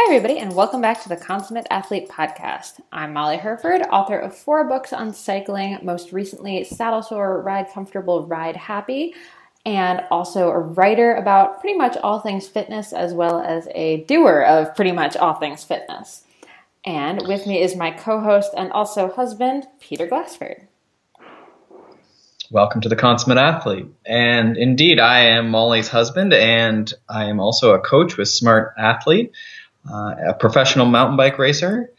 Hi, everybody, and welcome back to the Consummate Athlete Podcast. I'm Molly Hurford, author of four books on cycling, most recently Saddle Sore, Ride Comfortable, Ride Happy, and also a writer about pretty much all things fitness, as well as a doer of pretty much all things fitness. And with me is my co host and also husband, Peter Glassford. Welcome to the Consummate Athlete. And indeed, I am Molly's husband, and I am also a coach with Smart Athlete uh, a professional mountain bike racer,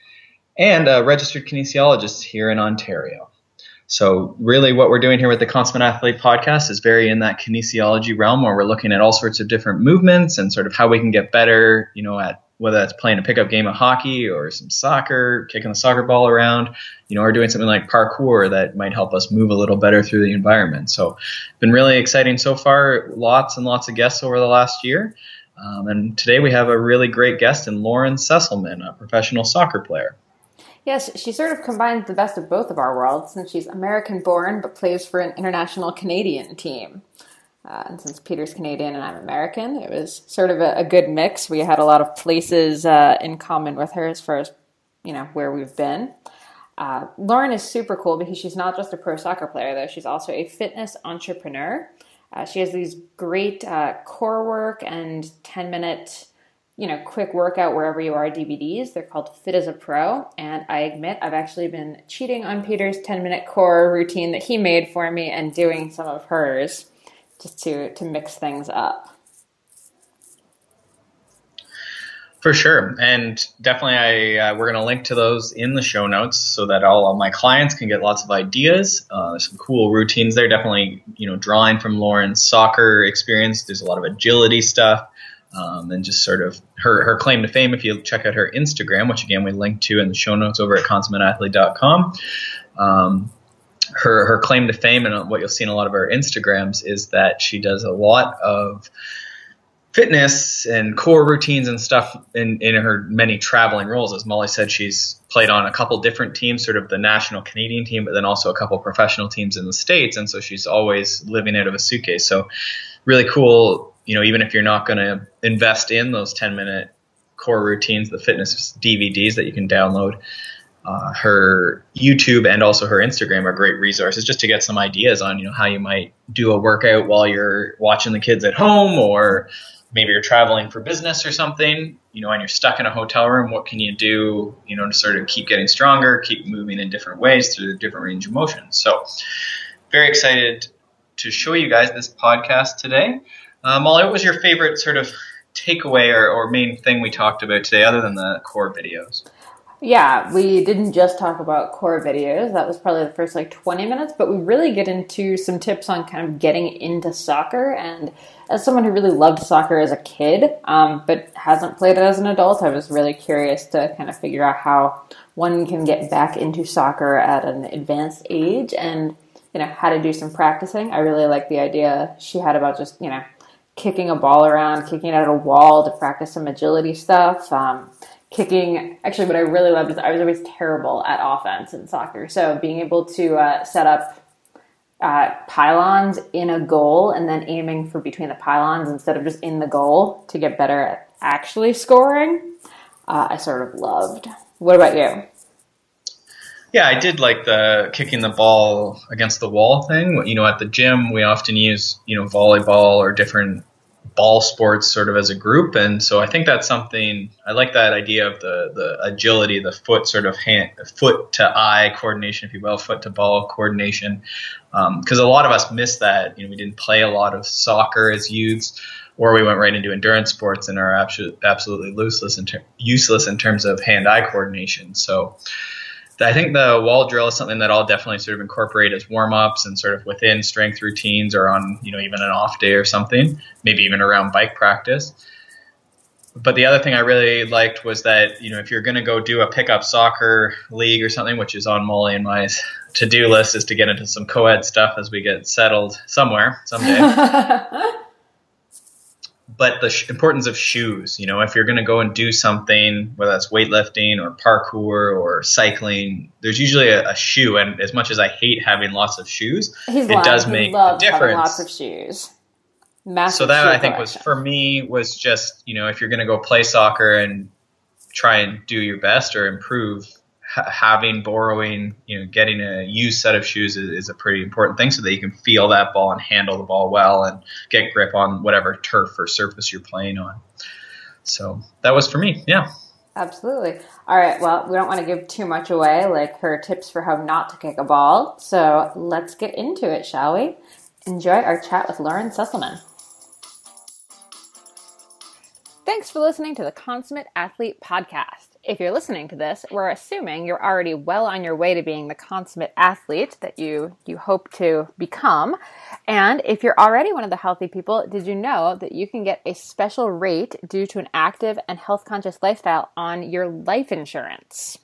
and a registered kinesiologist here in Ontario. So, really, what we're doing here with the Consummate Athlete podcast is very in that kinesiology realm where we're looking at all sorts of different movements and sort of how we can get better, you know, at whether that's playing a pickup game of hockey or some soccer, kicking the soccer ball around, you know, or doing something like parkour that might help us move a little better through the environment. So, been really exciting so far. Lots and lots of guests over the last year. Um, and today we have a really great guest in Lauren Sesselmann, a professional soccer player. Yes, she sort of combines the best of both of our worlds since she's American born but plays for an international Canadian team. Uh, and since Peter's Canadian and I'm American, it was sort of a, a good mix. We had a lot of places uh, in common with her as far as you know where we've been. Uh, Lauren is super cool because she's not just a pro soccer player, though. She's also a fitness entrepreneur. Uh, she has these great uh, core work and 10 minute, you know, quick workout wherever you are DVDs. They're called Fit as a Pro. And I admit I've actually been cheating on Peter's 10 minute core routine that he made for me and doing some of hers just to, to mix things up. For sure, and definitely, I uh, we're going to link to those in the show notes so that all of my clients can get lots of ideas. Uh, some cool routines there. Definitely, you know, drawing from Lauren's soccer experience. There's a lot of agility stuff, um, and just sort of her her claim to fame. If you check out her Instagram, which again we link to in the show notes over at consummateathlete.com. Um, her her claim to fame and what you'll see in a lot of her Instagrams is that she does a lot of fitness and core routines and stuff in, in her many traveling roles. As Molly said, she's played on a couple different teams, sort of the national Canadian team, but then also a couple professional teams in the States. And so she's always living out of a suitcase. So really cool, you know, even if you're not going to invest in those 10 minute core routines, the fitness DVDs that you can download. Uh, her YouTube and also her Instagram are great resources just to get some ideas on you know how you might do a workout while you're watching the kids at home or maybe you're traveling for business or something, you know, and you're stuck in a hotel room, what can you do, you know, to sort of keep getting stronger, keep moving in different ways through the different range of motions. So, very excited to show you guys this podcast today. Um, Molly, what was your favorite sort of takeaway or, or main thing we talked about today, other than the core videos? Yeah, we didn't just talk about core videos. That was probably the first like 20 minutes, but we really get into some tips on kind of getting into soccer. And as someone who really loved soccer as a kid, um, but hasn't played it as an adult, I was really curious to kind of figure out how one can get back into soccer at an advanced age and, you know, how to do some practicing. I really like the idea she had about just, you know, kicking a ball around, kicking it at a wall to practice some agility stuff. Um, kicking. Actually, what I really loved is I was always terrible at offense in soccer. So being able to uh, set up uh, pylons in a goal and then aiming for between the pylons instead of just in the goal to get better at actually scoring, uh, I sort of loved. What about you? Yeah, I did like the kicking the ball against the wall thing. You know, at the gym, we often use, you know, volleyball or different ball sports sort of as a group. And so i think that's something i like that idea of the the agility the foot sort of hand foot to eye coordination if you will foot to ball coordination. Because um, a lot of us miss that. You know we didn't play a lot of soccer as youths or we went right into endurance sports and are absolutely useless in, ter- useless in terms of hand eye coordination. So I think the wall drill is something that I'll definitely sort of incorporate as warm ups and sort of within strength routines or on, you know, even an off day or something, maybe even around bike practice. But the other thing I really liked was that, you know, if you're going to go do a pickup soccer league or something, which is on Molly and my to do list, is to get into some co ed stuff as we get settled somewhere someday. but the sh- importance of shoes. You know, if you're going to go and do something, whether that's weightlifting or parkour or cycling, there's usually a, a shoe. And as much as I hate having lots of shoes, He's it lying. does He make a difference. Lots of shoes. Massive so that shoe I think was for me was just you know if you're going to go play soccer and try and do your best or improve, ha- having, borrowing, you know, getting a used set of shoes is, is, a pretty important thing so that you can feel that ball and handle the ball well and get grip on whatever turf or surface you're playing on. So that was for me. Yeah. Absolutely. All right. Well, we don't want to give too much away, like her tips for how not to kick a ball. So let's get into it, shall we? Enjoy our chat with Lauren Sesselmann. Thanks for listening to the Consummate Athlete Podcast. If you're listening to this, we're assuming you're already well on your way to being the consummate athlete that you, you hope to become. And if you're already one of the healthy people, did you know that you can get a special rate due to an active and health conscious lifestyle on your life insurance?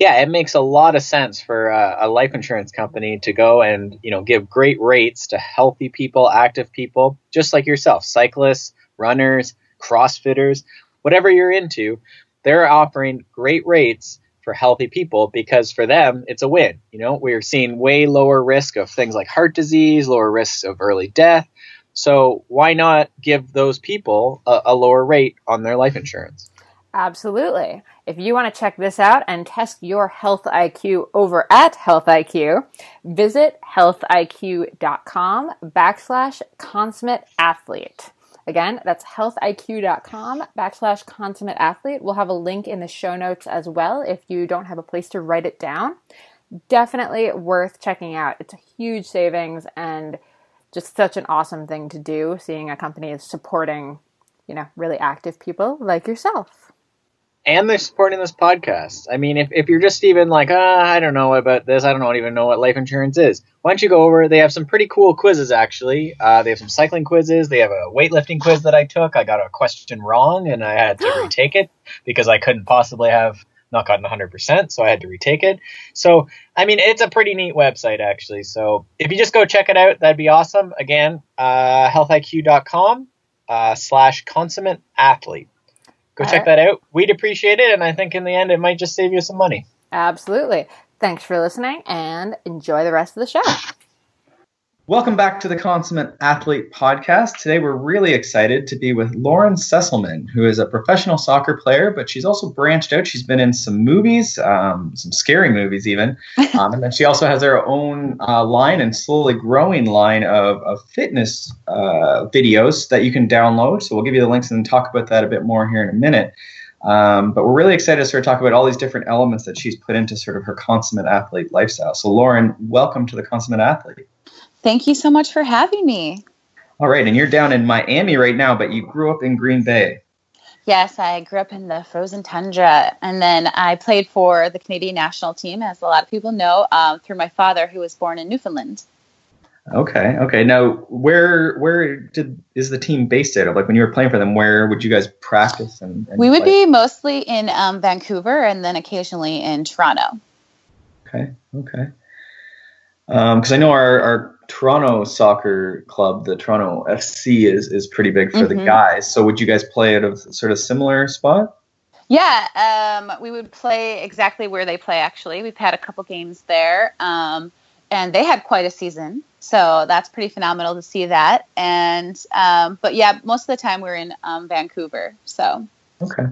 Yeah, it makes a lot of sense for uh, a life insurance company to go and you know give great rates to healthy people, active people, just like yourself, cyclists, runners, CrossFitters, whatever you're into, they're offering great rates for healthy people because for them it's a win. You know, we're seeing way lower risk of things like heart disease, lower risks of early death. So why not give those people a, a lower rate on their life insurance? Absolutely. If you want to check this out and test your health IQ over at Health IQ, visit healthiq.com backslash consummate athlete. Again, that's healthiq.com backslash consummate athlete. We'll have a link in the show notes as well if you don't have a place to write it down. Definitely worth checking out. It's a huge savings and just such an awesome thing to do, seeing a company is supporting, you know, really active people like yourself and they're supporting this podcast. I mean, if, if you're just even like, ah, I don't know about this, I don't even know what life insurance is. Why don't you go over? They have some pretty cool quizzes, actually. Uh, they have some cycling quizzes. They have a weightlifting quiz that I took. I got a question wrong, and I had to retake it because I couldn't possibly have not gotten 100%, so I had to retake it. So, I mean, it's a pretty neat website, actually. So, if you just go check it out, that'd be awesome. Again, uh, healthiq.com uh, slash consummate athlete. Go All check right. that out. We'd appreciate it, and I think in the end, it might just save you some money. Absolutely. Thanks for listening, and enjoy the rest of the show. Welcome back to the Consummate Athlete Podcast. Today we're really excited to be with Lauren Sesselmann, who is a professional soccer player, but she's also branched out. She's been in some movies, um, some scary movies even, um, and then she also has her own uh, line and slowly growing line of, of fitness uh, videos that you can download. So we'll give you the links and talk about that a bit more here in a minute. Um, but we're really excited to sort of talk about all these different elements that she's put into sort of her consummate athlete lifestyle. So Lauren, welcome to the consummate athlete. Thank you so much for having me. All right, and you're down in Miami right now, but you grew up in Green Bay. Yes, I grew up in the frozen tundra, and then I played for the Canadian national team, as a lot of people know, um, through my father, who was born in Newfoundland. Okay, okay. Now, where where did is the team based out of? Like when you were playing for them, where would you guys practice? And, and we would play? be mostly in um, Vancouver, and then occasionally in Toronto. Okay, okay. Because um, I know our, our Toronto soccer club, the Toronto FC, is is pretty big for mm-hmm. the guys. So would you guys play at a sort of similar spot? Yeah, um, we would play exactly where they play. Actually, we've had a couple games there, um, and they had quite a season. So that's pretty phenomenal to see that. And um, but yeah, most of the time we're in um, Vancouver. So Okay.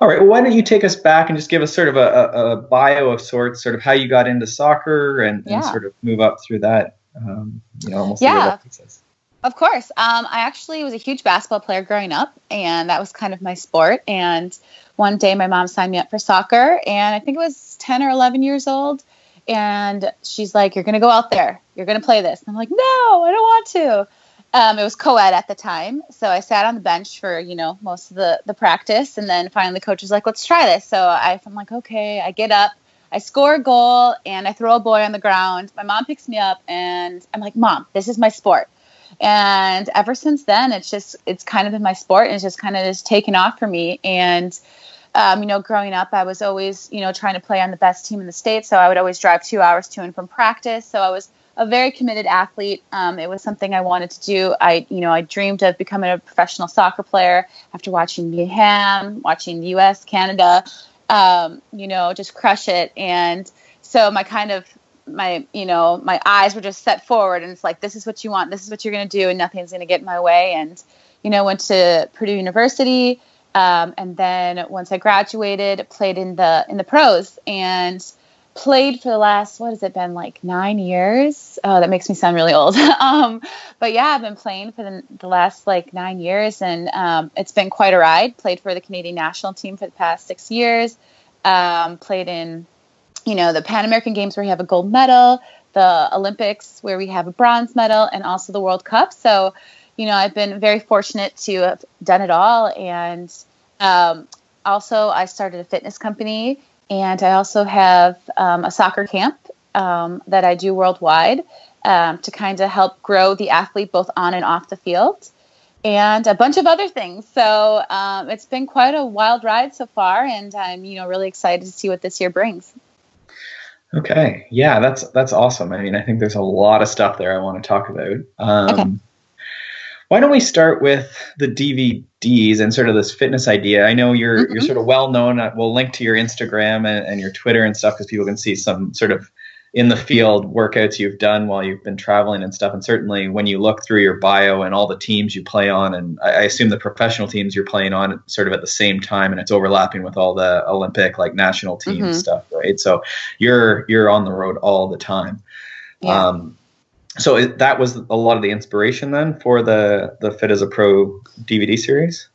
All right. Well, why don't you take us back and just give us sort of a, a, a bio of sorts, sort of how you got into soccer and, yeah. and sort of move up through that um, you know, almost yeah. Of course. Um, I actually was a huge basketball player growing up, and that was kind of my sport. And one day my mom signed me up for soccer, and I think it was 10 or 11 years old. And she's like, You're going to go out there. You're going to play this. And I'm like, No, I don't want to. Um, it was co-ed at the time, so I sat on the bench for you know most of the the practice, and then finally the coach was like, "Let's try this." So I, I'm like, "Okay." I get up, I score a goal and I throw a boy on the ground. My mom picks me up and I'm like, Mom, this is my sport. And ever since then, it's just, it's kind of been my sport and it's just kind of just taken off for me. And, um, you know, growing up, I was always, you know, trying to play on the best team in the state. So I would always drive two hours to and from practice. So I was a very committed athlete. Um, it was something I wanted to do. I, you know, I dreamed of becoming a professional soccer player after watching Hamm, watching the U.S., Canada, um, you know, just crush it. And so my kind of my you know my eyes were just set forward and it's like this is what you want this is what you're going to do and nothing's going to get in my way and you know went to purdue university Um, and then once I graduated, played in the in the pros and played for the last what has it been like nine years? Oh, that makes me sound really old. um, but yeah, I've been playing for the, the last like nine years, and um, it's been quite a ride. Played for the Canadian national team for the past six years. Um, played in you know the Pan American Games where we have a gold medal, the Olympics where we have a bronze medal, and also the World Cup. So you know, I've been very fortunate to have done it all. And um, also, I started a fitness company, and I also have um, a soccer camp um, that I do worldwide um, to kind of help grow the athlete both on and off the field. And a bunch of other things. So um, it's been quite a wild ride so far, and I'm, you know, really excited to see what this year brings. Okay, yeah, that's that's awesome. I mean, I think there's a lot of stuff there I want to talk about. Um, okay why don't we start with the DVDs and sort of this fitness idea? I know you're mm-hmm. you're sort of well known. Uh, we'll link to your Instagram and, and your Twitter and stuff because people can see some sort of in the field workouts you've done while you've been traveling and stuff. And certainly when you look through your bio and all the teams you play on, and I, I assume the professional teams you're playing on sort of at the same time, and it's overlapping with all the Olympic like national team mm-hmm. stuff, right? So you're you're on the road all the time. Yeah. Um, so it, that was a lot of the inspiration then for the the Fit as a Pro DVD series.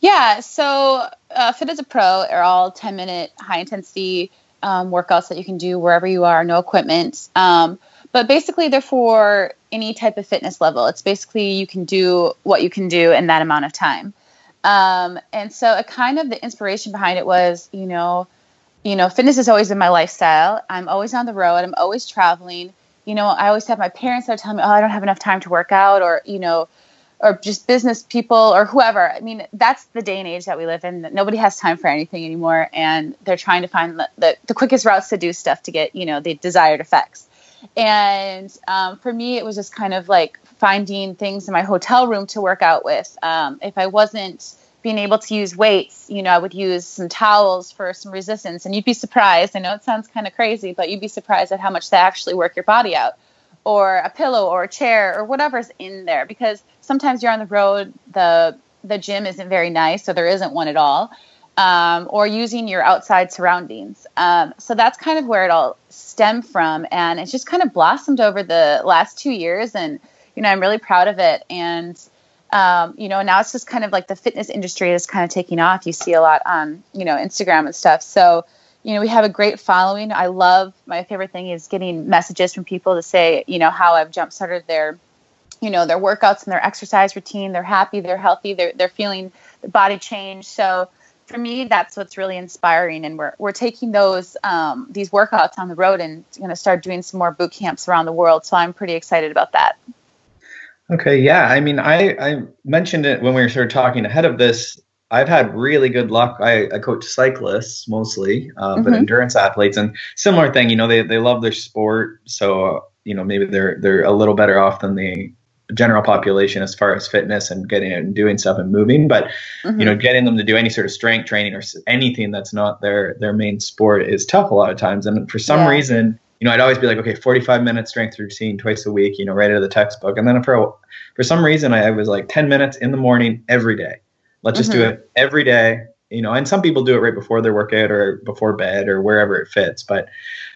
Yeah, so uh, Fit as a Pro are all 10 minute high intensity um, workouts that you can do wherever you are, no equipment. Um, but basically, they're for any type of fitness level. It's basically you can do what you can do in that amount of time. Um, and so, a kind of the inspiration behind it was, you know, you know, fitness is always in my lifestyle. I'm always on the road. I'm always traveling you know, I always have my parents that tell me, oh, I don't have enough time to work out, or, you know, or just business people or whoever. I mean, that's the day and age that we live in. Nobody has time for anything anymore, and they're trying to find the, the, the quickest routes to do stuff to get, you know, the desired effects. And um, for me, it was just kind of like finding things in my hotel room to work out with. Um, if I wasn't being able to use weights, you know, I would use some towels for some resistance. And you'd be surprised. I know it sounds kind of crazy, but you'd be surprised at how much they actually work your body out. Or a pillow or a chair or whatever's in there. Because sometimes you're on the road, the the gym isn't very nice, so there isn't one at all. Um, or using your outside surroundings. Um, so that's kind of where it all stemmed from. And it's just kind of blossomed over the last two years. And, you know, I'm really proud of it. And um, you know, now it's just kind of like the fitness industry is kind of taking off. You see a lot on, you know, Instagram and stuff. So, you know, we have a great following. I love my favorite thing is getting messages from people to say, you know, how I've jump started their, you know, their workouts and their exercise routine. They're happy, they're healthy, they're they're feeling the body change. So for me, that's what's really inspiring. And we're we're taking those um, these workouts on the road and going to start doing some more boot camps around the world. So I'm pretty excited about that. Okay, yeah. I mean, I, I mentioned it when we were sort of talking ahead of this. I've had really good luck. I, I coach cyclists mostly, uh, mm-hmm. but endurance athletes and similar thing. You know, they, they love their sport, so uh, you know maybe they're they're a little better off than the general population as far as fitness and getting it and doing stuff and moving. But mm-hmm. you know, getting them to do any sort of strength training or anything that's not their their main sport is tough a lot of times. And for some yeah. reason, you know, I'd always be like, okay, 45 minute strength routine twice a week, you know, right out of the textbook. And then for for some reason, I, I was like 10 minutes in the morning every day. Let's just mm-hmm. do it every day, you know. And some people do it right before their workout or before bed or wherever it fits. But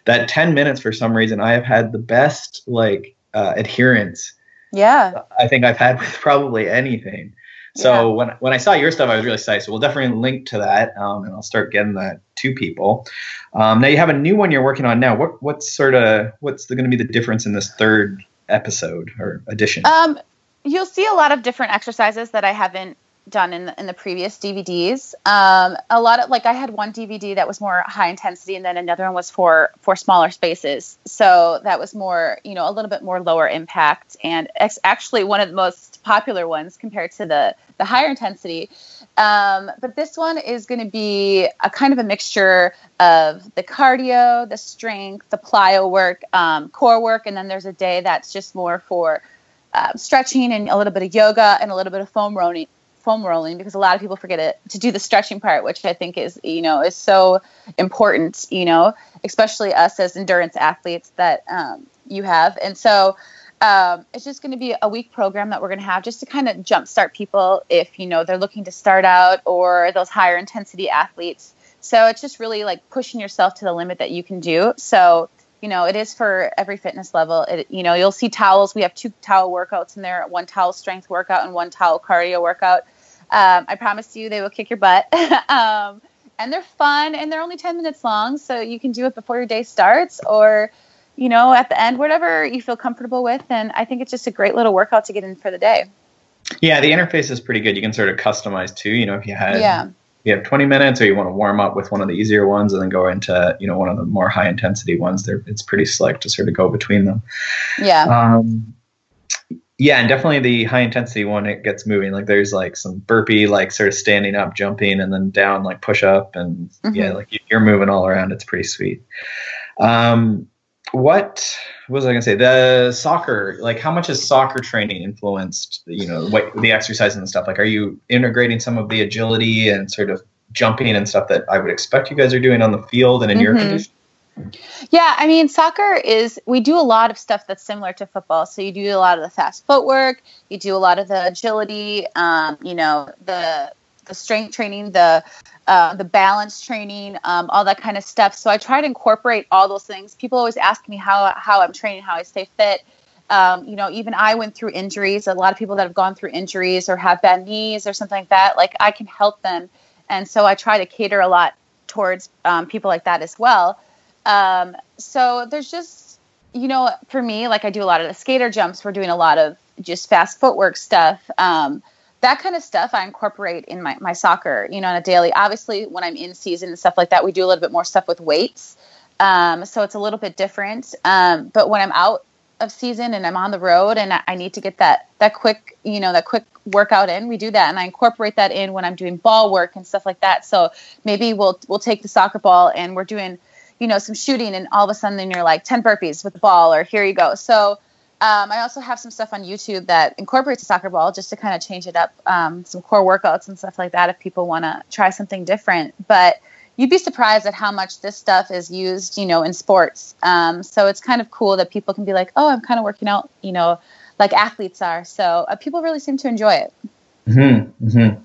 that 10 minutes, for some reason, I have had the best like uh, adherence. Yeah. I think I've had with probably anything. So yeah. when when I saw your stuff, I was really excited. So we'll definitely link to that, um, and I'll start getting that to people. Um, now you have a new one you're working on now. What what's sort of what's going to be the difference in this third episode or edition? Um, you'll see a lot of different exercises that I haven't done in the, in the previous DVDs. Um, a lot of like I had one DVD that was more high intensity, and then another one was for for smaller spaces. So that was more, you know, a little bit more lower impact, and ex- actually one of the most popular ones compared to the the higher intensity. Um, but this one is going to be a kind of a mixture of the cardio, the strength, the plyo work, um, core work, and then there's a day that's just more for uh, stretching and a little bit of yoga and a little bit of foam rolling foam rolling because a lot of people forget it to do the stretching part which i think is you know is so important you know especially us as endurance athletes that um, you have and so um, it's just going to be a week program that we're going to have just to kind of jumpstart people if you know they're looking to start out or those higher intensity athletes. So it's just really like pushing yourself to the limit that you can do. So you know, it is for every fitness level. It, you know, you'll see towels. We have two towel workouts in there: one towel strength workout and one towel cardio workout. Um, I promise you, they will kick your butt. um, and they're fun, and they're only ten minutes long, so you can do it before your day starts, or you know, at the end, whatever you feel comfortable with. And I think it's just a great little workout to get in for the day. Yeah, the interface is pretty good. You can sort of customize too. You know, if you had yeah you have 20 minutes or you want to warm up with one of the easier ones and then go into you know one of the more high intensity ones there it's pretty slick to sort of go between them yeah um, yeah and definitely the high intensity one it gets moving like there's like some burpee like sort of standing up jumping and then down like push up and mm-hmm. yeah like you're moving all around it's pretty sweet um, what, what was I gonna say? The soccer, like how much has soccer training influenced, you know, what the exercise and stuff? Like, are you integrating some of the agility and sort of jumping and stuff that I would expect you guys are doing on the field and in mm-hmm. your condition? Yeah, I mean, soccer is, we do a lot of stuff that's similar to football. So you do a lot of the fast footwork, you do a lot of the agility, um, you know, the, the strength training, the uh, the balance training, um, all that kind of stuff. So I try to incorporate all those things. People always ask me how how I'm training, how I stay fit. Um, you know, even I went through injuries. A lot of people that have gone through injuries or have bad knees or something like that, like I can help them. And so I try to cater a lot towards um, people like that as well. Um, so there's just, you know, for me, like I do a lot of the skater jumps. We're doing a lot of just fast footwork stuff. Um, that kind of stuff I incorporate in my, my soccer, you know, on a daily. Obviously, when I'm in season and stuff like that, we do a little bit more stuff with weights. Um, so it's a little bit different. Um, but when I'm out of season and I'm on the road and I, I need to get that that quick, you know, that quick workout in, we do that, and I incorporate that in when I'm doing ball work and stuff like that. So maybe we'll we'll take the soccer ball and we're doing, you know, some shooting, and all of a sudden you're like ten burpees with the ball, or here you go. So um, I also have some stuff on YouTube that incorporates a soccer ball just to kind of change it up, um, some core workouts and stuff like that if people want to try something different. But you'd be surprised at how much this stuff is used, you know, in sports. Um, so it's kind of cool that people can be like, oh, I'm kind of working out, you know, like athletes are. So uh, people really seem to enjoy it. Mm-hmm, mm-hmm.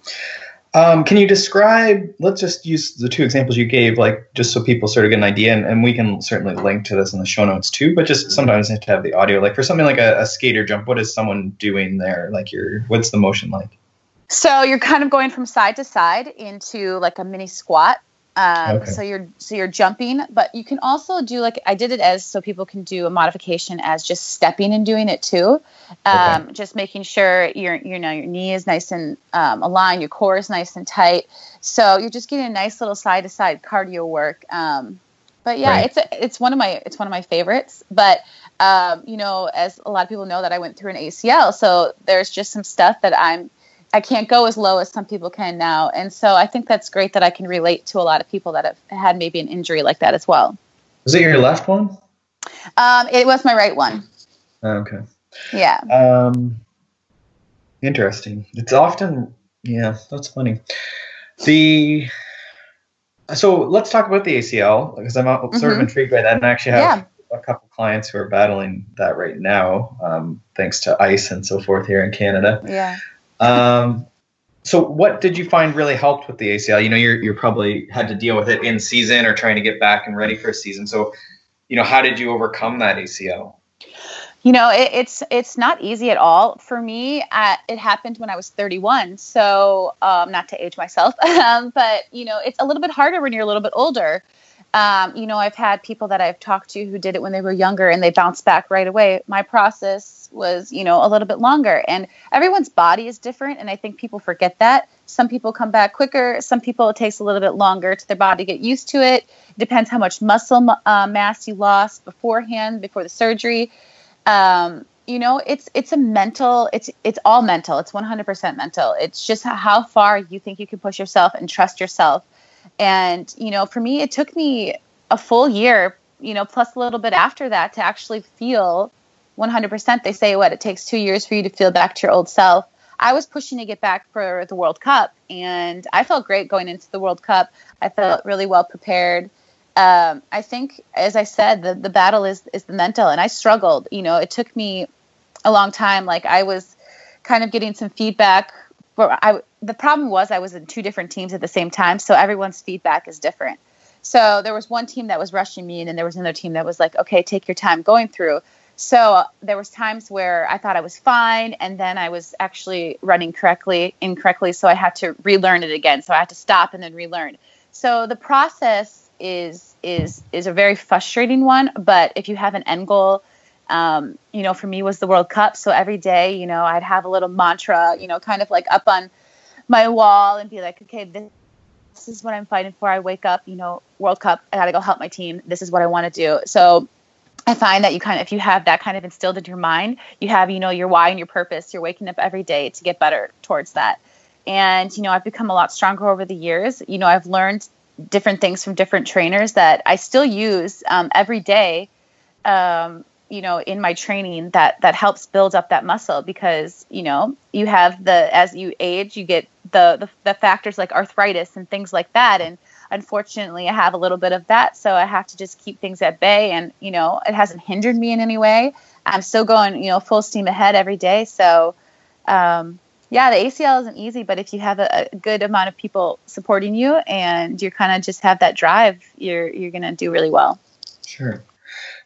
Um, can you describe? Let's just use the two examples you gave, like just so people sort of get an idea, and, and we can certainly link to this in the show notes too. But just sometimes you have to have the audio. Like for something like a, a skater jump, what is someone doing there? Like your, what's the motion like? So you're kind of going from side to side into like a mini squat. Um, okay. So you're so you're jumping, but you can also do like I did it as so people can do a modification as just stepping and doing it too. Um, okay. Just making sure your you know your knee is nice and um, aligned, your core is nice and tight. So you're just getting a nice little side to side cardio work. Um, but yeah, right. it's a, it's one of my it's one of my favorites. But um, you know, as a lot of people know that I went through an ACL, so there's just some stuff that I'm I can't go as low as some people can now. And so I think that's great that I can relate to a lot of people that have had maybe an injury like that as well. Was it your left one? Um, it was my right one. Oh, okay. Yeah. Um, interesting. It's often, yeah, that's funny. The so let's talk about the ACL because I'm sort mm-hmm. of intrigued by that, and I actually have yeah. a couple clients who are battling that right now, um, thanks to ice and so forth here in Canada. Yeah. Um, so what did you find really helped with the ACL? You know, you're you're probably had to deal with it in season or trying to get back and ready for a season. So, you know, how did you overcome that ACL? You know, it, it's it's not easy at all for me. Uh, it happened when I was 31, so um, not to age myself, um, but you know, it's a little bit harder when you're a little bit older. Um, you know, I've had people that I've talked to who did it when they were younger and they bounced back right away. My process was, you know, a little bit longer. And everyone's body is different. And I think people forget that. Some people come back quicker. Some people, it takes a little bit longer to their body get used to it. It depends how much muscle uh, mass you lost beforehand, before the surgery. Um, you know, it's it's a mental. It's it's all mental. It's 100% mental. It's just how far you think you can push yourself and trust yourself. And you know, for me, it took me a full year, you know, plus a little bit after that to actually feel 100%. They say what it takes two years for you to feel back to your old self. I was pushing to get back for the World Cup, and I felt great going into the World Cup. I felt really well prepared. Um, I think, as I said, the, the battle is is the mental, and I struggled. You know, it took me a long time. Like I was kind of getting some feedback. But I the problem was I was in two different teams at the same time, so everyone's feedback is different. So there was one team that was rushing me, and then there was another team that was like, "Okay, take your time going through." So there was times where I thought I was fine, and then I was actually running correctly, incorrectly. So I had to relearn it again. So I had to stop and then relearn. So the process is is is a very frustrating one. But if you have an end goal, um, you know, for me was the World Cup. So every day, you know, I'd have a little mantra, you know, kind of like up on my wall and be like, okay, this, this is what I'm fighting for. I wake up, you know, World Cup. I got to go help my team. This is what I want to do. So I find that you kind of, if you have that kind of instilled into your mind, you have, you know, your why and your purpose. You're waking up every day to get better towards that. And, you know, I've become a lot stronger over the years. You know, I've learned different things from different trainers that I still use um, every day, um, you know, in my training that, that helps build up that muscle because, you know, you have the, as you age, you get the, the, the factors like arthritis and things like that. And, unfortunately i have a little bit of that so i have to just keep things at bay and you know it hasn't hindered me in any way. I'm still going you know full steam ahead every day so um, yeah the acl isn't easy but if you have a, a good amount of people supporting you and you kind of just have that drive you're you're to do really well. Sure.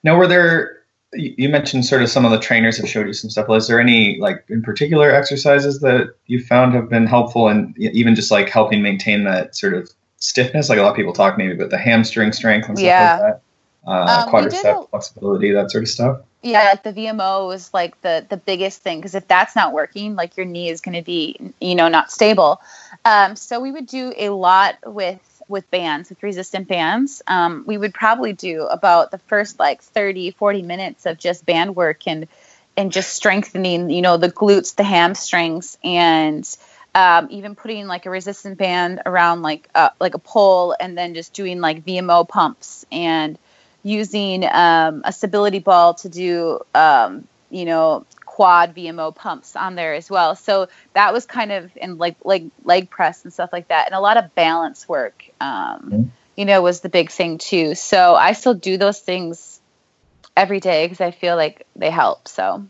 Now were there you mentioned sort of some of the trainers have showed you some stuff. Was there any like in particular exercises that you found have been helpful and even just like helping maintain that sort of stiffness, like a lot of people talk maybe about the hamstring strength and stuff yeah. like that. Uh, um, quadricep a, flexibility, that sort of stuff. Yeah, like the VMO is like the the biggest thing because if that's not working, like your knee is going to be, you know, not stable. Um, so we would do a lot with with bands, with resistant bands. Um, we would probably do about the first like 30, 40 minutes of just band work and and just strengthening, you know, the glutes, the hamstrings, and um, even putting like a resistant band around like uh, like a pole and then just doing like VMO pumps and using um, a stability ball to do um, you know quad VMO pumps on there as well. So that was kind of in like like leg press and stuff like that, and a lot of balance work. Um, mm-hmm. You know, was the big thing too. So I still do those things every day because I feel like they help. So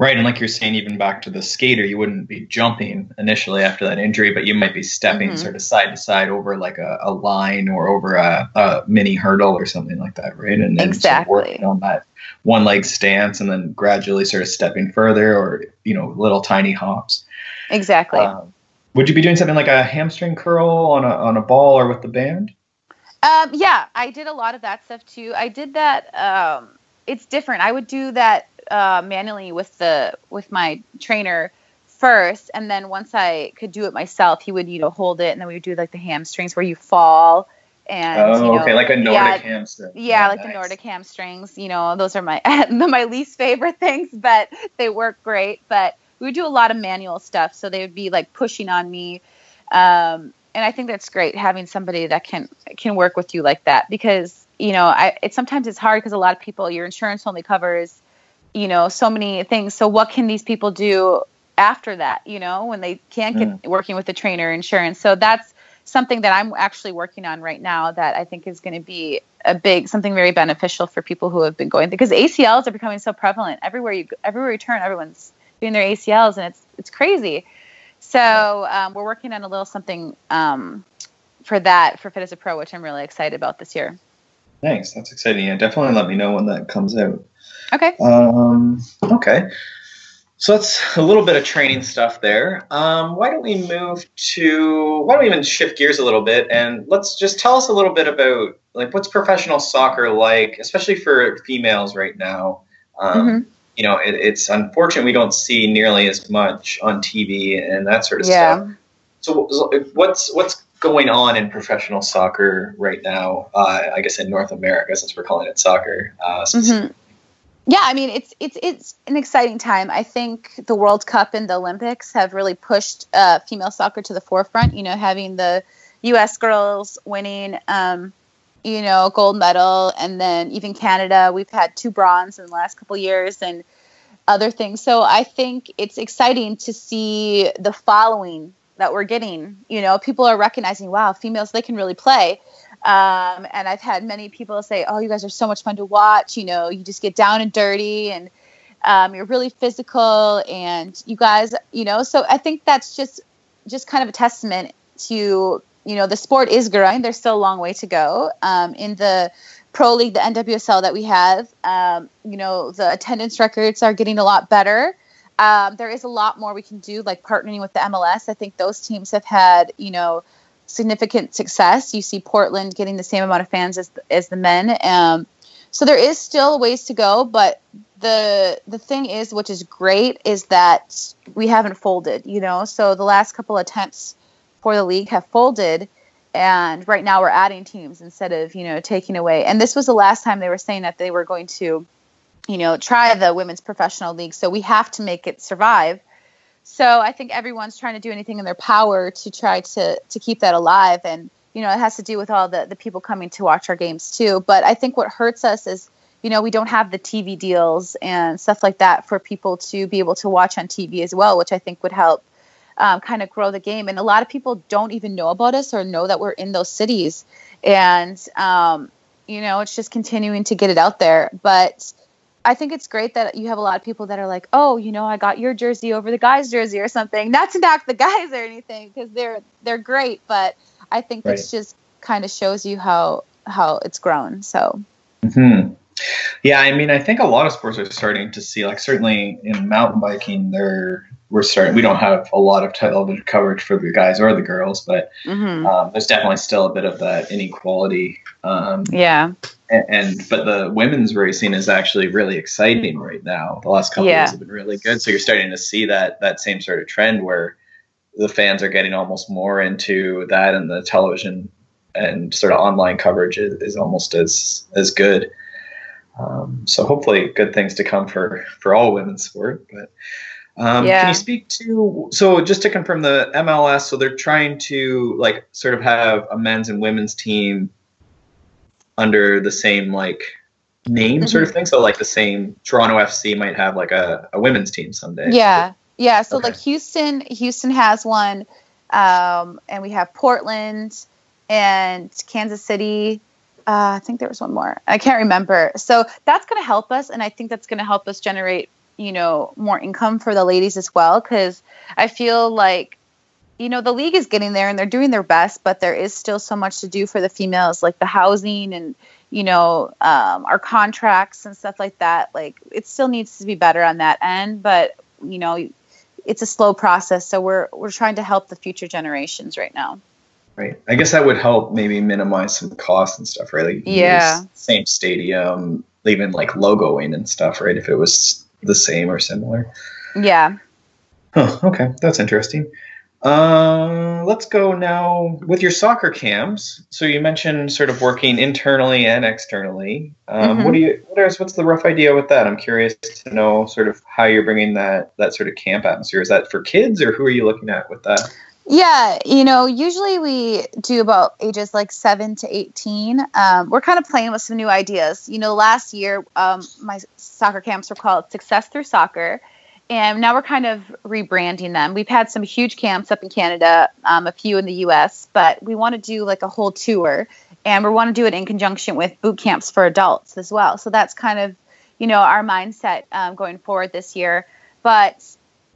Right, and like you're saying, even back to the skater, you wouldn't be jumping initially after that injury, but you might be stepping mm-hmm. sort of side to side over like a, a line or over a, a, mini hurdle or something like that, right? And then exactly. sort of working on that one leg stance, and then gradually sort of stepping further, or you know, little tiny hops. Exactly. Um, would you be doing something like a hamstring curl on a on a ball or with the band? Um, yeah, I did a lot of that stuff too. I did that. Um, it's different. I would do that uh, manually with the with my trainer first, and then once I could do it myself, he would you know hold it, and then we would do like the hamstrings where you fall. And, oh, you know, okay, like a Nordic yeah, hamstring. Yeah, oh, like nice. the Nordic hamstrings. You know, those are my my least favorite things, but they work great. But we would do a lot of manual stuff, so they would be like pushing on me, um, and I think that's great having somebody that can can work with you like that because you know, I it sometimes it's hard because a lot of people your insurance only covers you know so many things. So what can these people do after that you know when they can't get mm. working with the trainer insurance? So that's something that i'm actually working on right now that i think is going to be a big something very beneficial for people who have been going because acls are becoming so prevalent. Everywhere you everywhere you turn everyone's doing their acls and it's it's crazy. So um, we're working on a little something um, for that for fit as a pro which i'm really excited about this year. Thanks. That's exciting. Yeah definitely let me know when that comes out Okay. Um, okay. So that's a little bit of training stuff there. Um, why don't we move to? Why don't we even shift gears a little bit and let's just tell us a little bit about like what's professional soccer like, especially for females right now. Um, mm-hmm. You know, it, it's unfortunate we don't see nearly as much on TV and that sort of yeah. stuff. So, what's what's going on in professional soccer right now? Uh, I guess in North America, since we're calling it soccer. Uh, mm-hmm yeah, I mean it's it's it's an exciting time. I think the World Cup and the Olympics have really pushed uh, female soccer to the forefront. You know, having the U.S. girls winning, um, you know, gold medal, and then even Canada, we've had two bronze in the last couple years, and other things. So I think it's exciting to see the following that we're getting. You know, people are recognizing, wow, females they can really play. Um, and I've had many people say, "Oh, you guys are so much fun to watch. You know, you just get down and dirty." And Um, you're really physical, and you guys, you know. So I think that's just just kind of a testament to you know the sport is growing. There's still a long way to go. Um, in the pro league, the NWSL that we have, um, you know, the attendance records are getting a lot better. Um, there is a lot more we can do, like partnering with the MLS. I think those teams have had, you know, significant success. You see Portland getting the same amount of fans as as the men. Um, so there is still ways to go, but the the thing is, which is great, is that we haven't folded. You know, so the last couple attempts for the league have folded, and right now we're adding teams instead of you know taking away. And this was the last time they were saying that they were going to, you know, try the women's professional league. So we have to make it survive. So I think everyone's trying to do anything in their power to try to to keep that alive. And you know, it has to do with all the the people coming to watch our games too. But I think what hurts us is you know we don't have the TV deals and stuff like that for people to be able to watch on TV as well, which I think would help um, kind of grow the game. And a lot of people don't even know about us or know that we're in those cities. And, um, you know, it's just continuing to get it out there. But I think it's great that you have a lot of people that are like, oh, you know, I got your jersey over the guy's jersey or something. Not to knock the guys or anything because they're they're great, but I think right. this just kind of shows you how how it's grown. So. Hmm. Yeah, I mean, I think a lot of sports are starting to see, like, certainly in mountain biking, they're we're starting. We don't have a lot of television coverage for the guys or the girls, but mm-hmm. um, there's definitely still a bit of that inequality. Um, yeah. And, and, but the women's racing is actually really exciting right now. The last couple yeah. years have been really good. So you're starting to see that that same sort of trend where the fans are getting almost more into that, and the television and sort of online coverage is, is almost as as good. Um, so hopefully, good things to come for for all women's sport, but. Um, yeah. Can you speak to so just to confirm the MLS? So they're trying to like sort of have a men's and women's team under the same like name, mm-hmm. sort of mm-hmm. thing. So like the same Toronto FC might have like a, a women's team someday. Yeah, yeah. So okay. like Houston, Houston has one, um, and we have Portland and Kansas City. Uh, I think there was one more. I can't remember. So that's going to help us, and I think that's going to help us generate you know more income for the ladies as well because i feel like you know the league is getting there and they're doing their best but there is still so much to do for the females like the housing and you know um, our contracts and stuff like that. Like it still needs to be better on that end but you know it's a slow process. So we're we're trying to help the future generations right now. Right. I guess that would help maybe minimize some costs and stuff right? Like yeah. same stadium even like logoing and stuff right? If it was the same or similar. Yeah. Huh, okay, that's interesting. Uh, let's go now with your soccer camps. So you mentioned sort of working internally and externally. Um, mm-hmm. What do you? What is? What's the rough idea with that? I'm curious to know sort of how you're bringing that that sort of camp atmosphere. Is that for kids or who are you looking at with that? Yeah, you know, usually we do about ages like seven to 18. Um, we're kind of playing with some new ideas. You know, last year, um, my soccer camps were called Success Through Soccer. And now we're kind of rebranding them. We've had some huge camps up in Canada, um, a few in the US, but we want to do like a whole tour. And we want to do it in conjunction with boot camps for adults as well. So that's kind of, you know, our mindset um, going forward this year. But,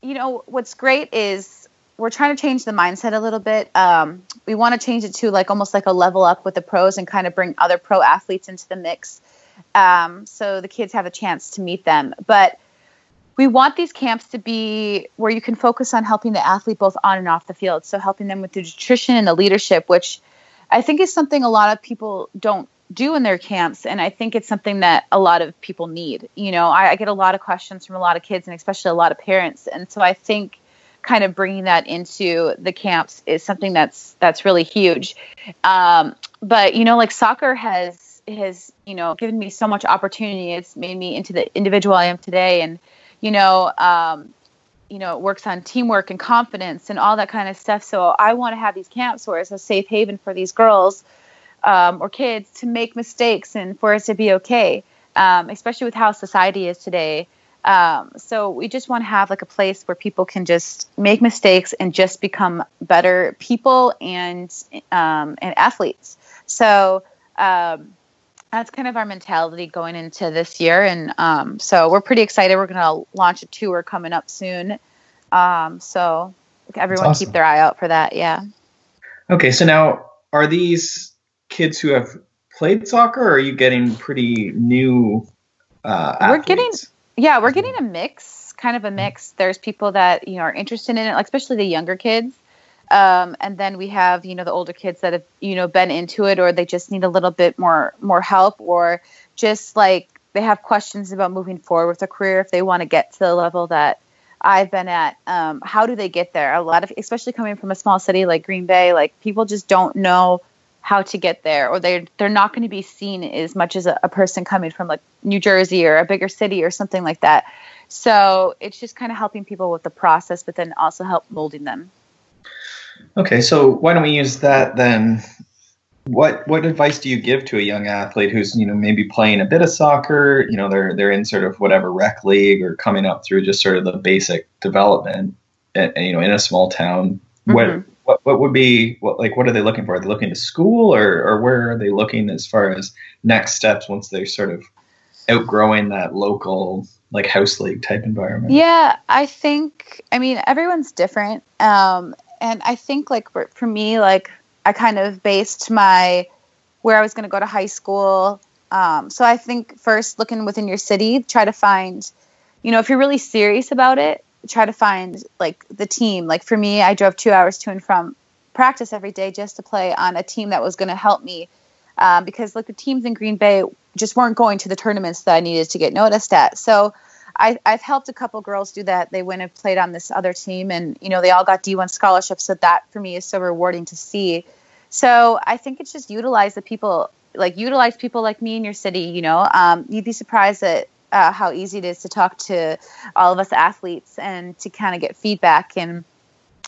you know, what's great is we're trying to change the mindset a little bit. Um, we want to change it to like almost like a level up with the pros and kind of bring other pro athletes into the mix, um, so the kids have a chance to meet them. But we want these camps to be where you can focus on helping the athlete both on and off the field. So helping them with the nutrition and the leadership, which I think is something a lot of people don't do in their camps and i think it's something that a lot of people need you know I, I, get a lot of questions from a lot of kids and especially a lot of parents and so i think kind of bringing that into the camps is something that's that's really huge. Um, but you know, like soccer has has you know given me so much opportunity. It's made me into the individual I am today, and you know. Um, you know, it works on teamwork and confidence and all that kind of stuff. So I want to have these camps where it's a safe haven for these girls um, or kids to make mistakes and for it to be okay, um, especially with how society is today. Um, so we just want to have like a place where people can just make mistakes and just become better people and um, and athletes. So um, that's kind of our mentality going into this year and um, so we're pretty excited we're going to launch a tour coming up soon um, so everyone awesome. keep their eye out for that yeah Okay, so now are these kids who have played soccer, or are you getting pretty new? Uh, We're getting-? Yeah we're getting a mix kind of a mix there's people that you know are interested in it like especially the younger kids um, and then we have you know the older kids that have you know been into it or they just need a little bit more more help or just like they have questions about moving forward with their career if they want to get to the level that I've been at. Um, how do they get there? A lot of, especially coming from a small city like Green Bay, like people just don't know how to get there, or they're they're not going to be seen as much as a, a person coming from like New Jersey or a bigger city or something like that. So it's just kind of helping people with the process, but then also help molding them. Okay, so why don't we use that then? What what advice do you give to a young athlete who's you know maybe playing a bit of soccer? You know they're they're in sort of whatever rec league or coming up through just sort of the basic development, and, and, you know in a small town. What Mhm. What what would be what like what are they looking for? Are they looking to school or or where are they looking as far as next steps once they're sort of outgrowing that local like house league type environment? Yeah, I think. I mean, everyone's different, um, and I think like for, for me, like I kind of based my where I was going to go to high school. Um, so I think first looking within your city, try to find, you know, if you're really serious about it, try to find like the team. Like for me, I drove two hours to and from practice every day just to play on a team that was going to help me. Um, because like the teams in Green Bay just weren't going to the tournaments that I needed to get noticed at. So I, I've helped a couple girls do that. They went and played on this other team, and you know they all got D1 scholarships. So that for me is so rewarding to see. So I think it's just utilize the people, like utilize people like me in your city. You know, um, you'd be surprised at uh, how easy it is to talk to all of us athletes and to kind of get feedback and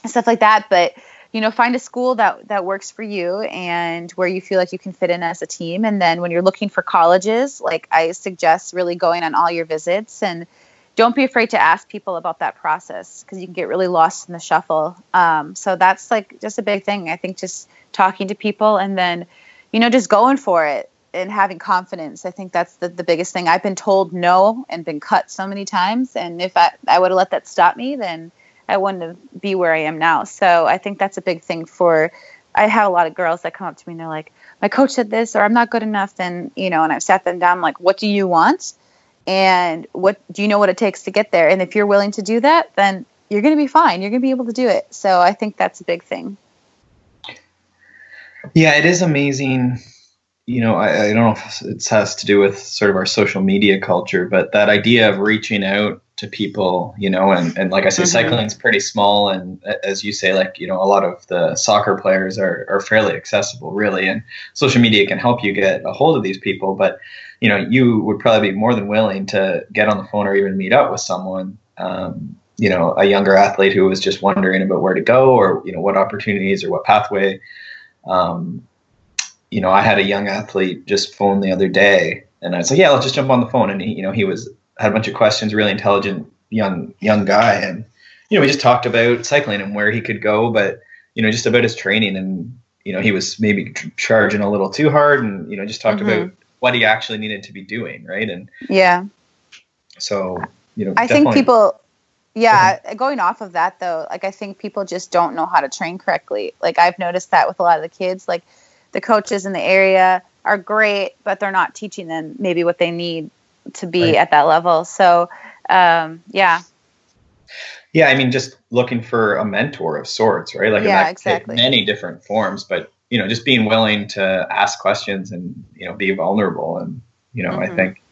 stuff like that. But you know, find a school that that works for you and where you feel like you can fit in as a team. And then when you're looking for colleges, like I suggest really going on all your visits and don't be afraid to ask people about that process because you can get really lost in the shuffle. Um, so that's like just a big thing. I think just talking to people and then, you know, just going for it and having confidence. I think that's the, the biggest thing. I've been told no and been cut so many times. And if I, I would have let that stop me, then I wouldn't have be where I am now. So I think that's a big thing for. I have a lot of girls that come up to me and they're like, "My coach said this, or I'm not good enough." And you know, and I've sat them down, like, "What do you want?" And what do you know what it takes to get there? And if you're willing to do that, then you're going to be fine. You're going to be able to do it. So I think that's a big thing. Yeah, it is amazing. You know, I, I don't know if it has to do with sort of our social media culture, but that idea of reaching out to people, you know, and, and like I say, Mhm. cycling's pretty small. And as you say, like, you know, a lot of the soccer players are, are fairly accessible, really. And social media can help you get a hold of these people. But, you know, you would probably be more than willing to get on the phone or even meet up with someone, um, you know, a younger athlete who was just wondering about where to go or, you know, what opportunities or what pathway um, you know, I had a young athlete just phone the other day, and I was like, "Yeah, let's just jump on the phone." And he, you know, he was had a bunch of questions, really intelligent young young guy, and you know, we just talked about cycling and where he could go, but you know, just about his training, and you know, he was maybe tr- charging a little too hard, and you know, just talked Mhm. about what he actually needed to be doing, right? And Yeah. so, you know, I think people, yeah, going off of that though, like I think people just don't know how to train correctly. Like I've noticed that with a lot of the kids, like the coaches in the area are great, but they're not teaching them maybe what they need to be Right. at that level. So, um, yeah, Yeah, I mean, just looking for a mentor of sorts, right? Like, Yeah, exactly. many different forms, but you know, just being willing to ask questions and you know, be vulnerable, and you know, I Mhm. think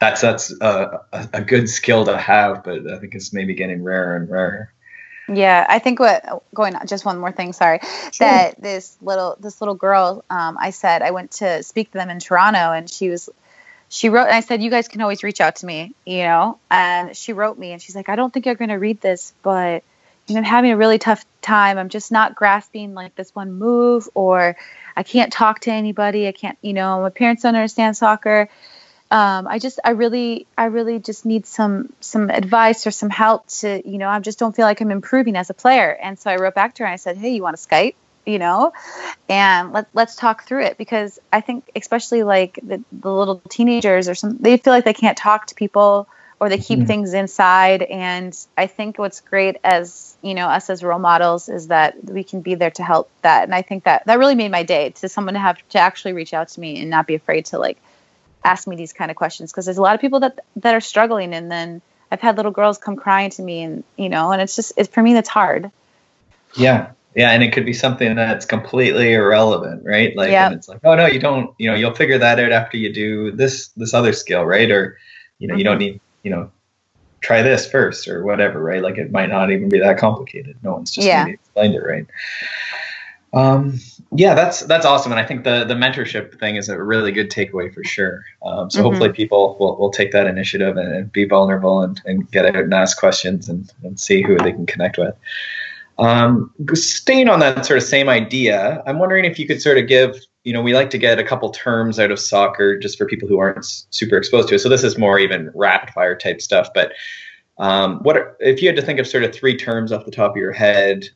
that's that's a, a good skill to have, but I think it's maybe getting rarer and rarer. Yeah, I think what going on just one more thing, sorry. That this little this little girl, um, I said I went to speak to them in Toronto and she was she wrote and I said, You guys can always reach out to me, you know? And she wrote me and she's like, I don't think you're gonna read this, but you know, I'm having a really tough time. I'm just not grasping like this one move or I can't talk to anybody. I can't, you know, my parents don't understand soccer um, I just I really I really just need some some advice or some help to you know I just don't feel like I'm improving as a player. And so I wrote back to her and I said hey you want to Skype? You know, and let let's talk through it because I think especially like the, the little teenagers or some they feel like they can't talk to people or they keep Mhm. things inside. And I think what's great as you know us as role models is that we can be there to help that. And I think that that really made my day to someone to have to actually reach out to me and not be afraid to like ask me these kind of questions because there's a lot of people that that are struggling and then I've had little girls come crying to me and you know and it's just it's for me that's hard Yeah. Yeah, and it could be something that's completely irrelevant, right? Like Yep. and it's like, oh no, you don't, you know, you'll figure that out after you do this this other skill, right? Or you know, you don't mm-hmm. need, you know, try this first or whatever, right? Like it might not even be that complicated. No one's just Yeah. maybe explained it right. Um, yeah, that's that's awesome, and I think the the mentorship thing is a really good takeaway for sure. Um, so Mhm. hopefully people will, will take that initiative and, and be vulnerable and, and get out and ask questions and, and see who they can connect with. Um, staying on that sort of same idea, I'm wondering if you could sort of give, you know, we like to get a couple terms out of soccer just for people who aren't super exposed to it. So this is more even rapid fire type stuff. But um, what are, if you had to think of sort of three terms off the top of your head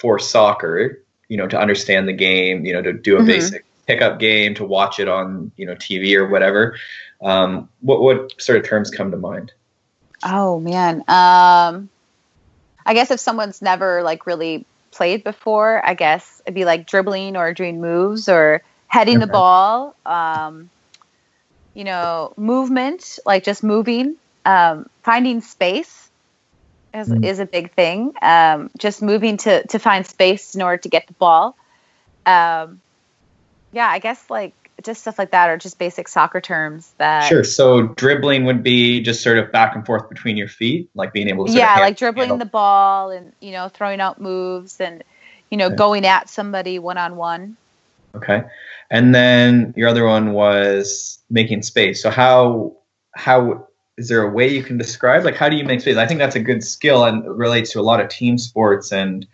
for soccer, you know, to understand the game, you know, to do a Mhm. basic pickup game, to watch it on, you know, TV or whatever. Um, what what sort of terms come to mind? Oh man. Um I guess if someone's never like really played before, I guess it'd be like dribbling or doing moves or heading the ball. Um you know, movement, like just moving. Um finding space is Mm. is a big thing. Um just moving to to find space in order to get the ball. Um yeah, I guess like just stuff like that or just basic soccer terms that Sure. So dribbling would be just sort of back and forth between your feet, like being able to. Yeah, hand- like dribbling handle- the ball and you know throwing out moves and you know Okay. going at somebody one on one. Okay, and then your other one was making space. So how how is there a way you can describe like how do you make space? I think that's a good skill and relates to a lot of team sports and.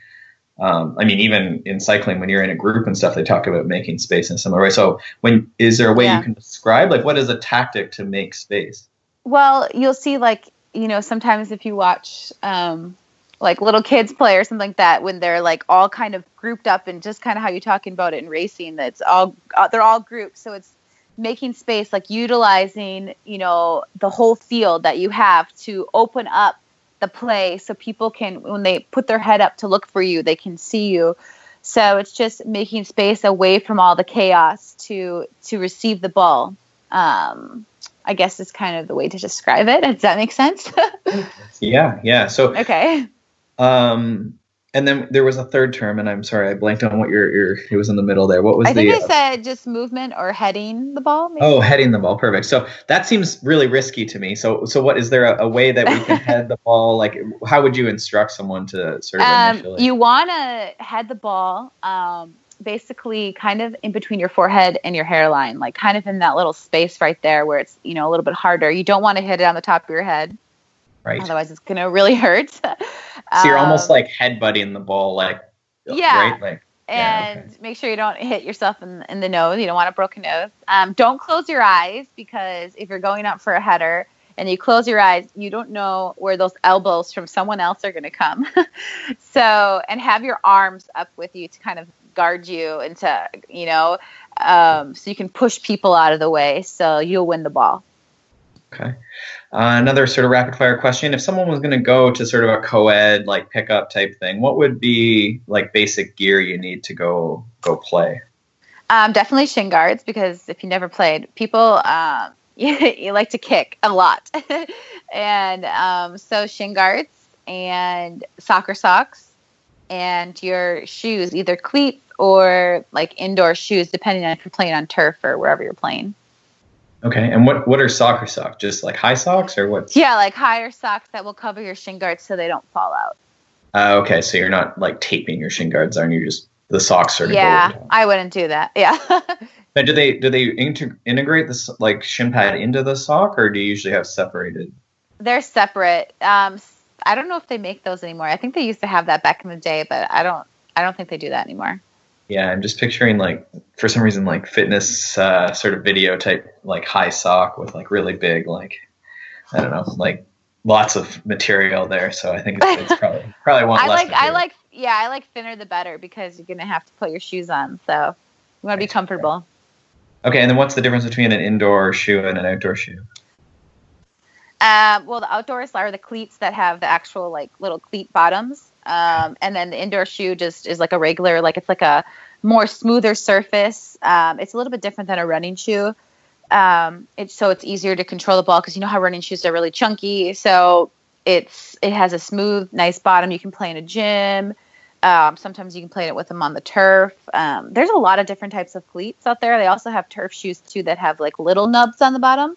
Um, I mean, even in cycling, when you're in a group and stuff, they talk about making space in a similar way. So, when is there a way Yeah. you can describe, like, what is a tactic to make space? Well, you'll see like you know sometimes if you watch um, like little kids play or something like that when they're like all kind of grouped up and just kind of how you're talking about it in racing that's all uh, they're all grouped so it's making space like utilizing you know the whole field that you have to open up the play so people can when they put their head up to look for you they can see you so it's just making space away from all the chaos to to receive the ball um, I guess is kind of the way to describe it. Does that make sense? Yeah, yeah. So, okay. um, and then there was a third term, and I'm sorry, I blanked on what your your it was in the middle there. What was the, I think the? I said just movement or heading the ball. Maybe? Oh, heading the ball, perfect. So that seems really risky to me. So, so what is there a, a way that we can head the ball? Like, how would you instruct someone to sort of um, initially? you want to head the ball um, basically kind of in between your forehead and your hairline, like kind of in that little space right there where it's you know a little bit harder. You don't want to hit it on the top of your head, right. otherwise it's gonna really hurt. So you're almost Um, like headbutting the ball, like Yeah. right, like Yeah, and make sure you don't hit yourself in, in the nose. You don't want a broken nose. Um, don't close your eyes because if you're going up for a header and you close your eyes, you don't know where those elbows from someone else are going to come. so, and have your arms up with you to kind of guard you and to, you know, um, so you can push people out of the way so you'll win the ball. Okay. Uh, another sort of rapid fire question: If someone was going to go to sort of a co-ed like pickup type thing, what would be like basic gear you need to go go play? Um, definitely shin guards because if you never played, people um, you, you like to kick a lot, and um, so shin guards and soccer socks and your shoes, either cleats or like indoor shoes, depending on if you're playing on turf or wherever you're playing. Okay. And what what are soccer socks? Just like high socks or what? Yeah, like higher socks that will cover your shin guards so they don't fall out. Uh, okay, so you're not like taping your shin guards on. You just the socks sort of. Yeah. I wouldn't do that. Yeah. Now, do they do they integ- integrate this like shin pad into the sock, or do you usually have separated? They're separate. Um, I don't know if they make those anymore. I think they used to have that back in the day, but I don't. I don't think they do that anymore. Yeah, I'm just picturing like for some reason like fitness uh, sort of video type like high sock with like really big like I don't know like lots of material there. So I think it's, it's probably probably won't I less like. I like. yeah, I like thinner the better because you're gonna have to put your shoes on, so you want to be comfortable. Okay, and then what's the difference between an indoor shoe and an outdoor shoe? Um, well, the outdoors are the cleats that have the actual like little cleat bottoms, um, and then the indoor shoe just is like a regular, like it's like a more smoother surface. Um, it's a little bit different than a running shoe. Um, it's so it's easier to control the ball because you know how running shoes are really chunky. So it's it has a smooth, nice bottom. You can play in a gym. Um, sometimes you can play it with them on the turf. Um, there's a lot of different types of cleats out there. They also have turf shoes too that have like little nubs on the bottom.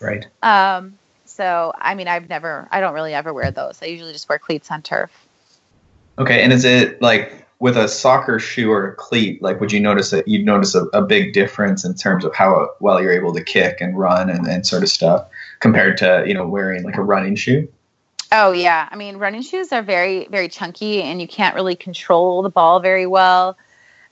Right. Um, so I mean, I've never, I don't really ever wear those. I usually just wear cleats on turf. Okay, and is it like with a soccer shoe or a cleat? Like, would you notice that you'd notice a, a big difference in terms of how well you're able to kick and run and, and sort of stuff compared to you know wearing like a running shoe? Oh yeah, I mean running shoes are very very chunky and you can't really control the ball very well.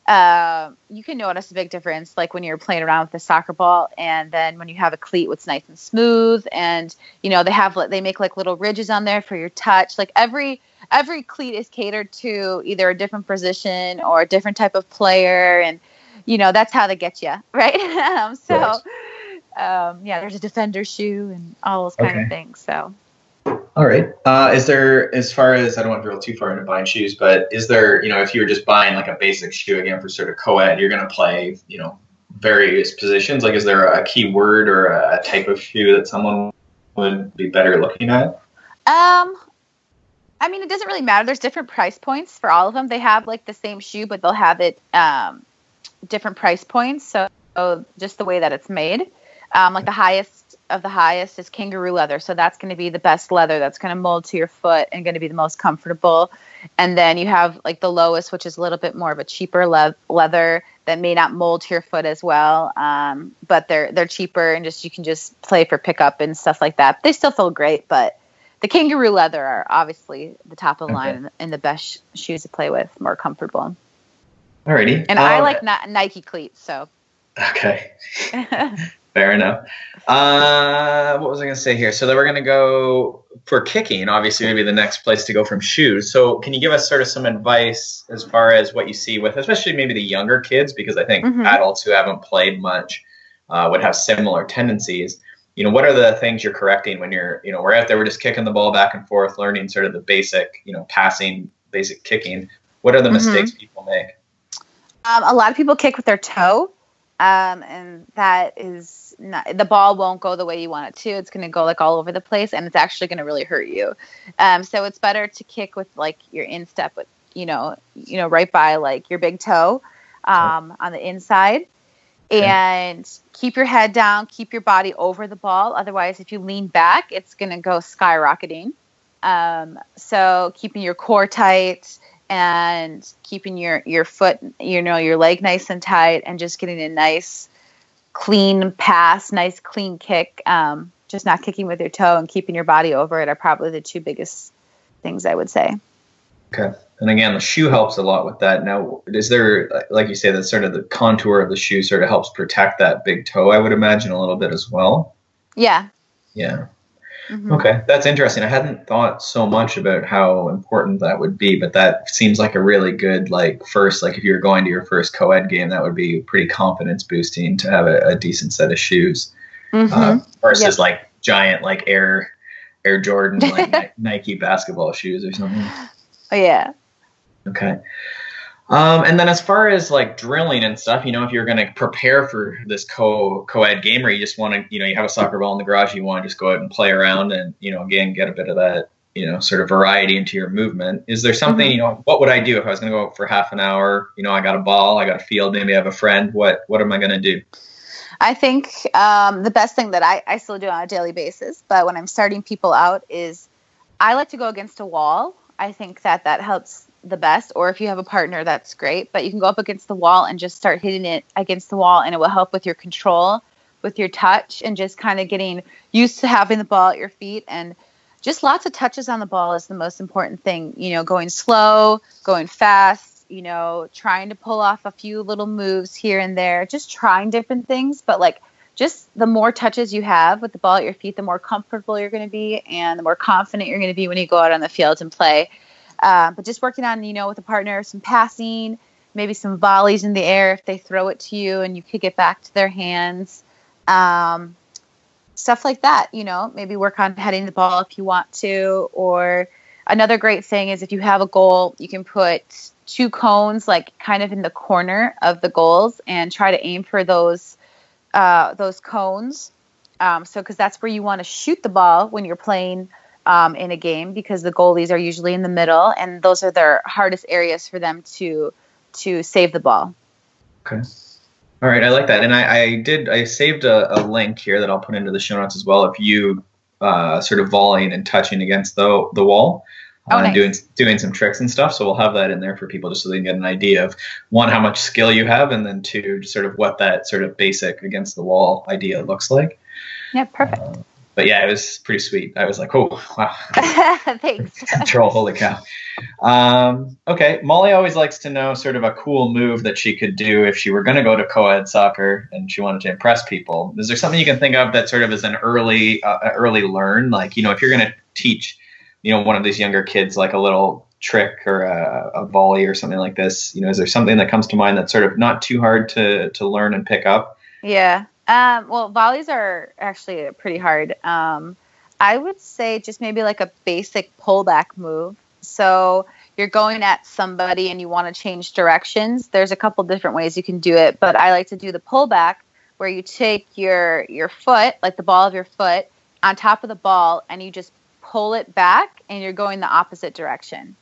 Uh, you can notice a big difference like when you're playing around with the soccer ball and then when you have a cleat it's nice and smooth and you know they have they make like little ridges on there for your touch like every every cleat is catered to either a different position or a different type of player and you know that's how they get you right um, so um, yeah there's a defender shoe and all those kind Okay. of things so All right. Uh, is there, as far as I don't want to go too far into buying shoes, but is there, you know, if you were just buying like a basic shoe again for sort of co-ed, you're going to play, you know, various positions. Like, is there a key word or a type of shoe that someone would be better looking at? Um, I mean, it doesn't really matter. There's different price points for all of them. They have like the same shoe, but they'll have it um, different price points. So, so just the way that it's made. Um, like the highest of the highest is kangaroo leather. So that's going to be the best leather that's going to mold to your foot and going to be the most comfortable. And then you have like the lowest, which is a little bit more of a cheaper le- leather that may not mold to your foot as well. Um, but they're they're cheaper and just you can just play for pickup and stuff like that. They still feel great, but the kangaroo leather are obviously the top of the line Okay. and, the best shoes to play with, more comfortable. Alrighty. And I Um, like Ni- Nike cleats, so Okay. Fair enough. Uh, what was I going to say here? So then we're going to go for kicking. Obviously, maybe the next place to go from shoes. So can you give us sort of some advice as far as what you see with, especially maybe the younger kids, because I think Mhm. adults who haven't played much uh, would have similar tendencies. You know, what are the things you're correcting when you're, you know, we're out there, we're just kicking the ball back and forth, learning sort of the basic, you know, passing, basic kicking. What are the Mhm. mistakes people make? Um, a lot of people kick with their toe, um, and that is not, the ball won't go the way you want it to. It's going to go like all over the place, and it's actually going to really hurt you. Um, so it's better to kick with like your instep, with you know, you know, right by like your big toe um, on the inside, and keep your head down, keep your body over the ball. Otherwise, if you lean back, it's going to go skyrocketing. Um, so keeping your core tight and keeping your your foot you know your leg nice and tight and just getting a nice clean pass nice clean kick um, just not kicking with your toe and keeping your body over it are probably the two biggest things i would say Okay. And again, the shoe helps a lot with that. Now, is there, like you say, that sort of the contour of the shoe sort of helps protect that big toe, I would imagine, a little bit as well? yeah Yeah. Mhm. Okay. That's interesting. I hadn't thought so much about how important that would be, but that seems like a really good, like, first, like, if you're going to your first co ed game, that would be pretty confidence boosting to have a, a decent set of shoes Mhm. uh, versus Yep. like giant, like, Air. Air Jordan, like Nike basketball shoes or something. Oh yeah Okay. Um, and then as far as like drilling and stuff, you know, if you're going to prepare for this co co-ed game or you just want to, you know, you have a soccer ball in the garage, you want to just go out and play around and, you know, again, get a bit of that, you know, sort of variety into your movement. Is there something, Mhm. you know, what would I do if I was going to go out for half an hour? You know, I got a ball, I got a field, maybe I have a friend. What, what am I going to do? I think um, the best thing that I, I still do on a daily basis, but when I'm starting people out, is I like to go against a wall. I think that that helps the best. Or if you have a partner, that's great. But you can go up against the wall and just start hitting it against the wall, and it will help with your control, with your touch, and just kind of getting used to having the ball at your feet. And just lots of touches on the ball is the most important thing. You know, going slow, going fast, you know, trying to pull off a few little moves here and there, just trying different things. But like, just the more touches you have with the ball at your feet, the more comfortable you're going to be and the more confident you're going to be when you go out on the field and play. Uh, but just working on, you know, with a partner, some passing, maybe some volleys in the air if they throw it to you and you kick it back to their hands. Um, stuff like that, you know, maybe work on heading the ball if you want to. Or another great thing is if you have a goal, you can put two cones like kind of in the corner of the goals and try to aim for those uh, those cones. Um, so because that's where you want to shoot the ball when you're playing um, in a game because the goalies are usually in the middle and those are their hardest areas for them to to save the ball. Okay. All right, I like that, and I, I did. I saved a, a, link here that I'll put into the show notes as well. If you uh, sort of volleying and touching against the the wall, uh, oh, nice. doing doing some tricks and stuff. So we'll have that in there for people just so they can get an idea of one how much skill you have, and then two just sort of what that sort of basic against the wall idea looks like. Yeah, perfect. Uh, but yeah, it was pretty sweet. I was like, oh, wow. Thanks. Control, holy cow. Um, okay, Molly always likes to know sort of a cool move that she could do if she were going to go to co-ed soccer and she wanted to impress people. Is there something you can think of that sort of is an early, uh, early learn? Like, you know, if you're going to teach, you know, one of these younger kids like a little trick or a, a volley or something like this, you know, is there something that comes to mind that's sort of not too hard to to learn and pick up? Yeah. Um, well, volleys are actually pretty hard. Um, I would say just maybe like a basic pullback move. So you're going at somebody and you want to change directions. There's a couple different ways you can do it, but I like to do the pullback where you take your your foot, like the ball of your foot, on top of the ball and you just pull it back and you're going the opposite direction.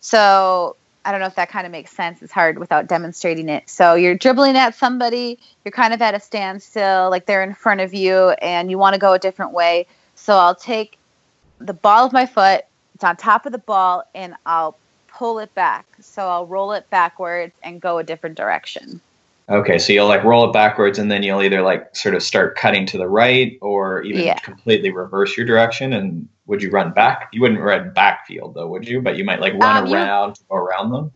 So I don't know if that kind of makes sense. It's hard without demonstrating it. So you're dribbling at somebody, you're kind of at a standstill, like they're in front of you, and you want to go a different way. So I'll take the ball of my foot, it's on top of the ball, and I'll pull it back. So I'll roll it backwards and go a different direction. Okay, so you'll like roll it backwards and then you'll either like sort of start cutting to the right or even yeah. completely reverse your direction. And would you run back? You wouldn't run backfield though, would you? But you might like run um, around you, around them.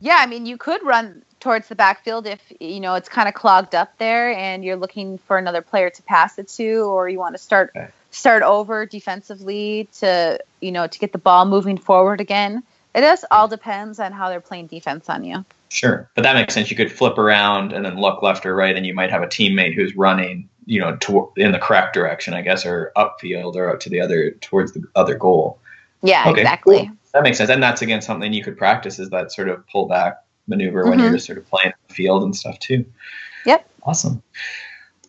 Yeah, I mean, you could run towards the backfield if you know it's kind of clogged up there and you're looking for another player to pass it to, or you want to start okay. start over defensively to you know to get the ball moving forward again. It just all depends on how they're playing defense on you. Sure, but that makes sense. You could flip around and then look left or right, and you might have a teammate who's running, you know, to, in the correct direction, I guess, or upfield or up to the other towards the other goal. Yeah, okay, exactly. Cool. That makes sense, and that's again something you could practice is that sort of pullback maneuver mm-hmm. when you're just sort of playing in the field and stuff too. Yep. Awesome.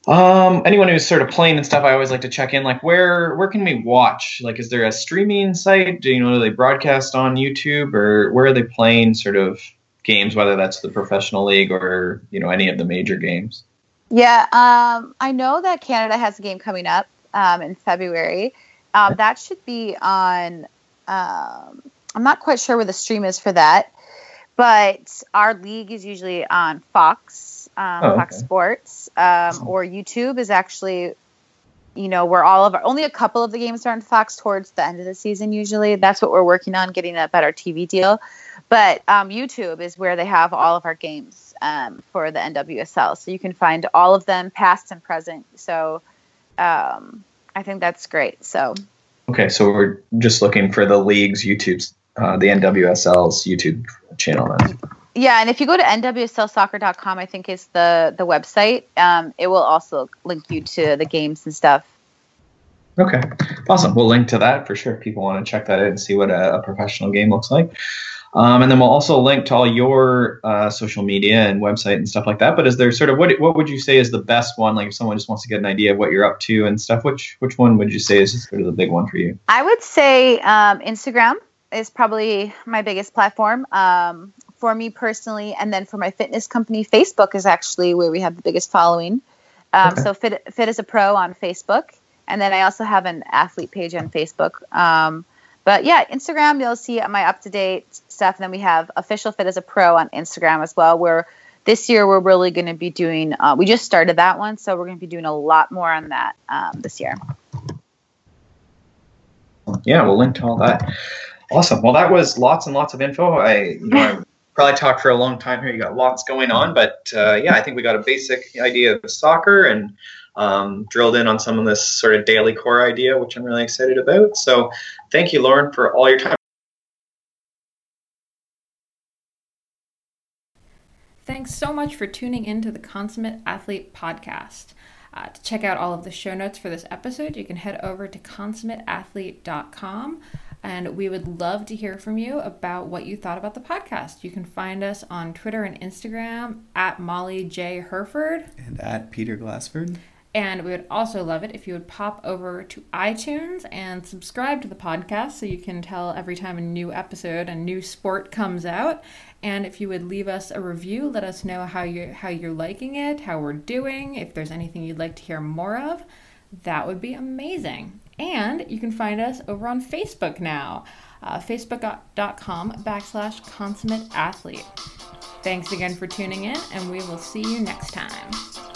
Um, anyone who's sort of playing and stuff, I always like to check in. Like, where where can we watch? Like, is there a streaming site? Do you know do they broadcast on YouTube or where are they playing? Sort of games, whether that's the professional league or you know any of the major games? Yeah, um, I know that Canada has a game coming up um, in February. Um, that should be on. Um, I'm not quite sure where the stream is for that, but our league is usually on Fox, um, oh, Fox Sports, um, or YouTube is actually you know, where all of our only a couple of the games are on Fox towards the end of the season. Usually, that's what we're working on, getting a better TV deal. But um, YouTube is where they have all of our games um, for the NWSL. So you can find all of them, past and present. So um, I think that's great. So. Okay, so we're just looking for the league's YouTube's, uh, the NWSL's YouTube channel. Then. Yeah, and if you go to nwslsoccer.com, I think is the the website. Um, it will also link you to the games and stuff. Okay, awesome. We'll link to that for sure. If people want to check that out and see what a, a professional game looks like. Um, and then we'll also link to all your uh, social media and website and stuff like that. But is there sort of what what would you say is the best one? Like if someone just wants to get an idea of what you're up to and stuff, which which one would you say is sort of the big one for you? I would say um, Instagram is probably my biggest platform um, for me personally, and then for my fitness company, Facebook is actually where we have the biggest following. Um, okay. So fit fit as a pro on Facebook, and then I also have an athlete page on Facebook. But yeah, Instagram, you'll see my up to date stuff. And then we have official fit as a pro on Instagram as well, where this year we're really going to be doing, uh, we just started that one. So we're going to be doing a lot more on that um, this year. Yeah, we'll link to all that. Awesome. Well, that was lots and lots of info. I, you know, I probably talked for a long time here. You got lots going on, but uh, yeah, I think we got a basic idea of soccer and um, drilled in on some of this sort of daily core idea, which I'm really excited about. So thank you, Lauren, for all your time. Thanks so much for tuning in to the Consummate Athlete podcast. Uh, to check out all of the show notes for this episode, you can head over to consummateathlete.com. And we would love to hear from you about what you thought about the podcast. You can find us on Twitter and Instagram at Molly J. Hurford and at Peter Glassford and we would also love it if you would pop over to iTunes and subscribe to the podcast so you can tell every time a new episode, a new sport comes out. And if you would leave us a review, let us know how you how you're liking it, how we're doing, if there's anything you'd like to hear more of. That would be amazing. And you can find us over on Facebook now, uh, facebook.com backslash consummate athlete. Thanks again for tuning in, and we will see you next time.